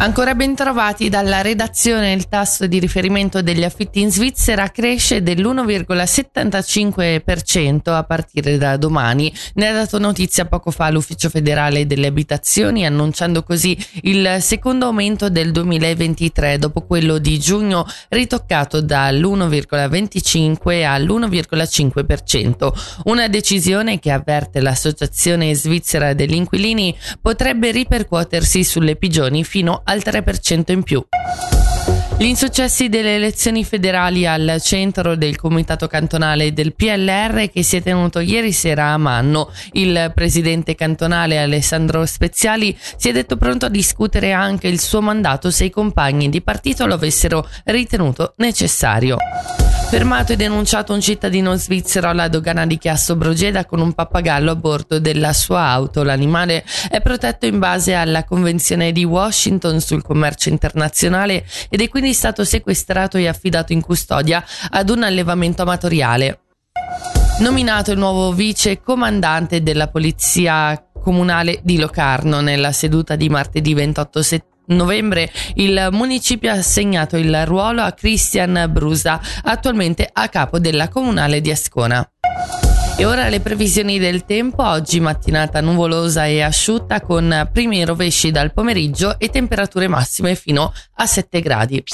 Ancora ben trovati dalla redazione il tasso di riferimento degli affitti in Svizzera cresce dell'1,75% a partire da domani. Ne ha dato notizia poco fa l'Ufficio federale delle abitazioni annunciando così il secondo aumento del 2023 dopo quello di giugno ritoccato dall'1,25 all'1,5%. Una decisione che avverte l'Associazione Svizzera degli Inquilini potrebbe ripercuotersi sulle pigioni fino al 3% in più. Gli insuccessi delle elezioni federali al centro del comitato cantonale del PLR che si è tenuto ieri sera a Manno. Il presidente cantonale Alessandro Speziali si è detto pronto a discutere anche il suo mandato se i compagni di partito lo avessero ritenuto necessario. Fermato e denunciato un cittadino svizzero alla dogana di Chiasso Brogeda con un pappagallo a bordo della sua auto. L'animale è protetto in base alla Convenzione di Washington sul commercio internazionale ed è quindi stato sequestrato e affidato in custodia ad un allevamento amatoriale. Nominato il nuovo vice comandante della polizia comunale di Locarno nella seduta di martedì 28 settembre novembre il municipio ha assegnato il ruolo a Christian Brusa, attualmente a capo della comunale di Ascona. E ora le previsioni del tempo, oggi mattinata nuvolosa e asciutta con primi rovesci dal pomeriggio e temperature massime fino a 7 gradi.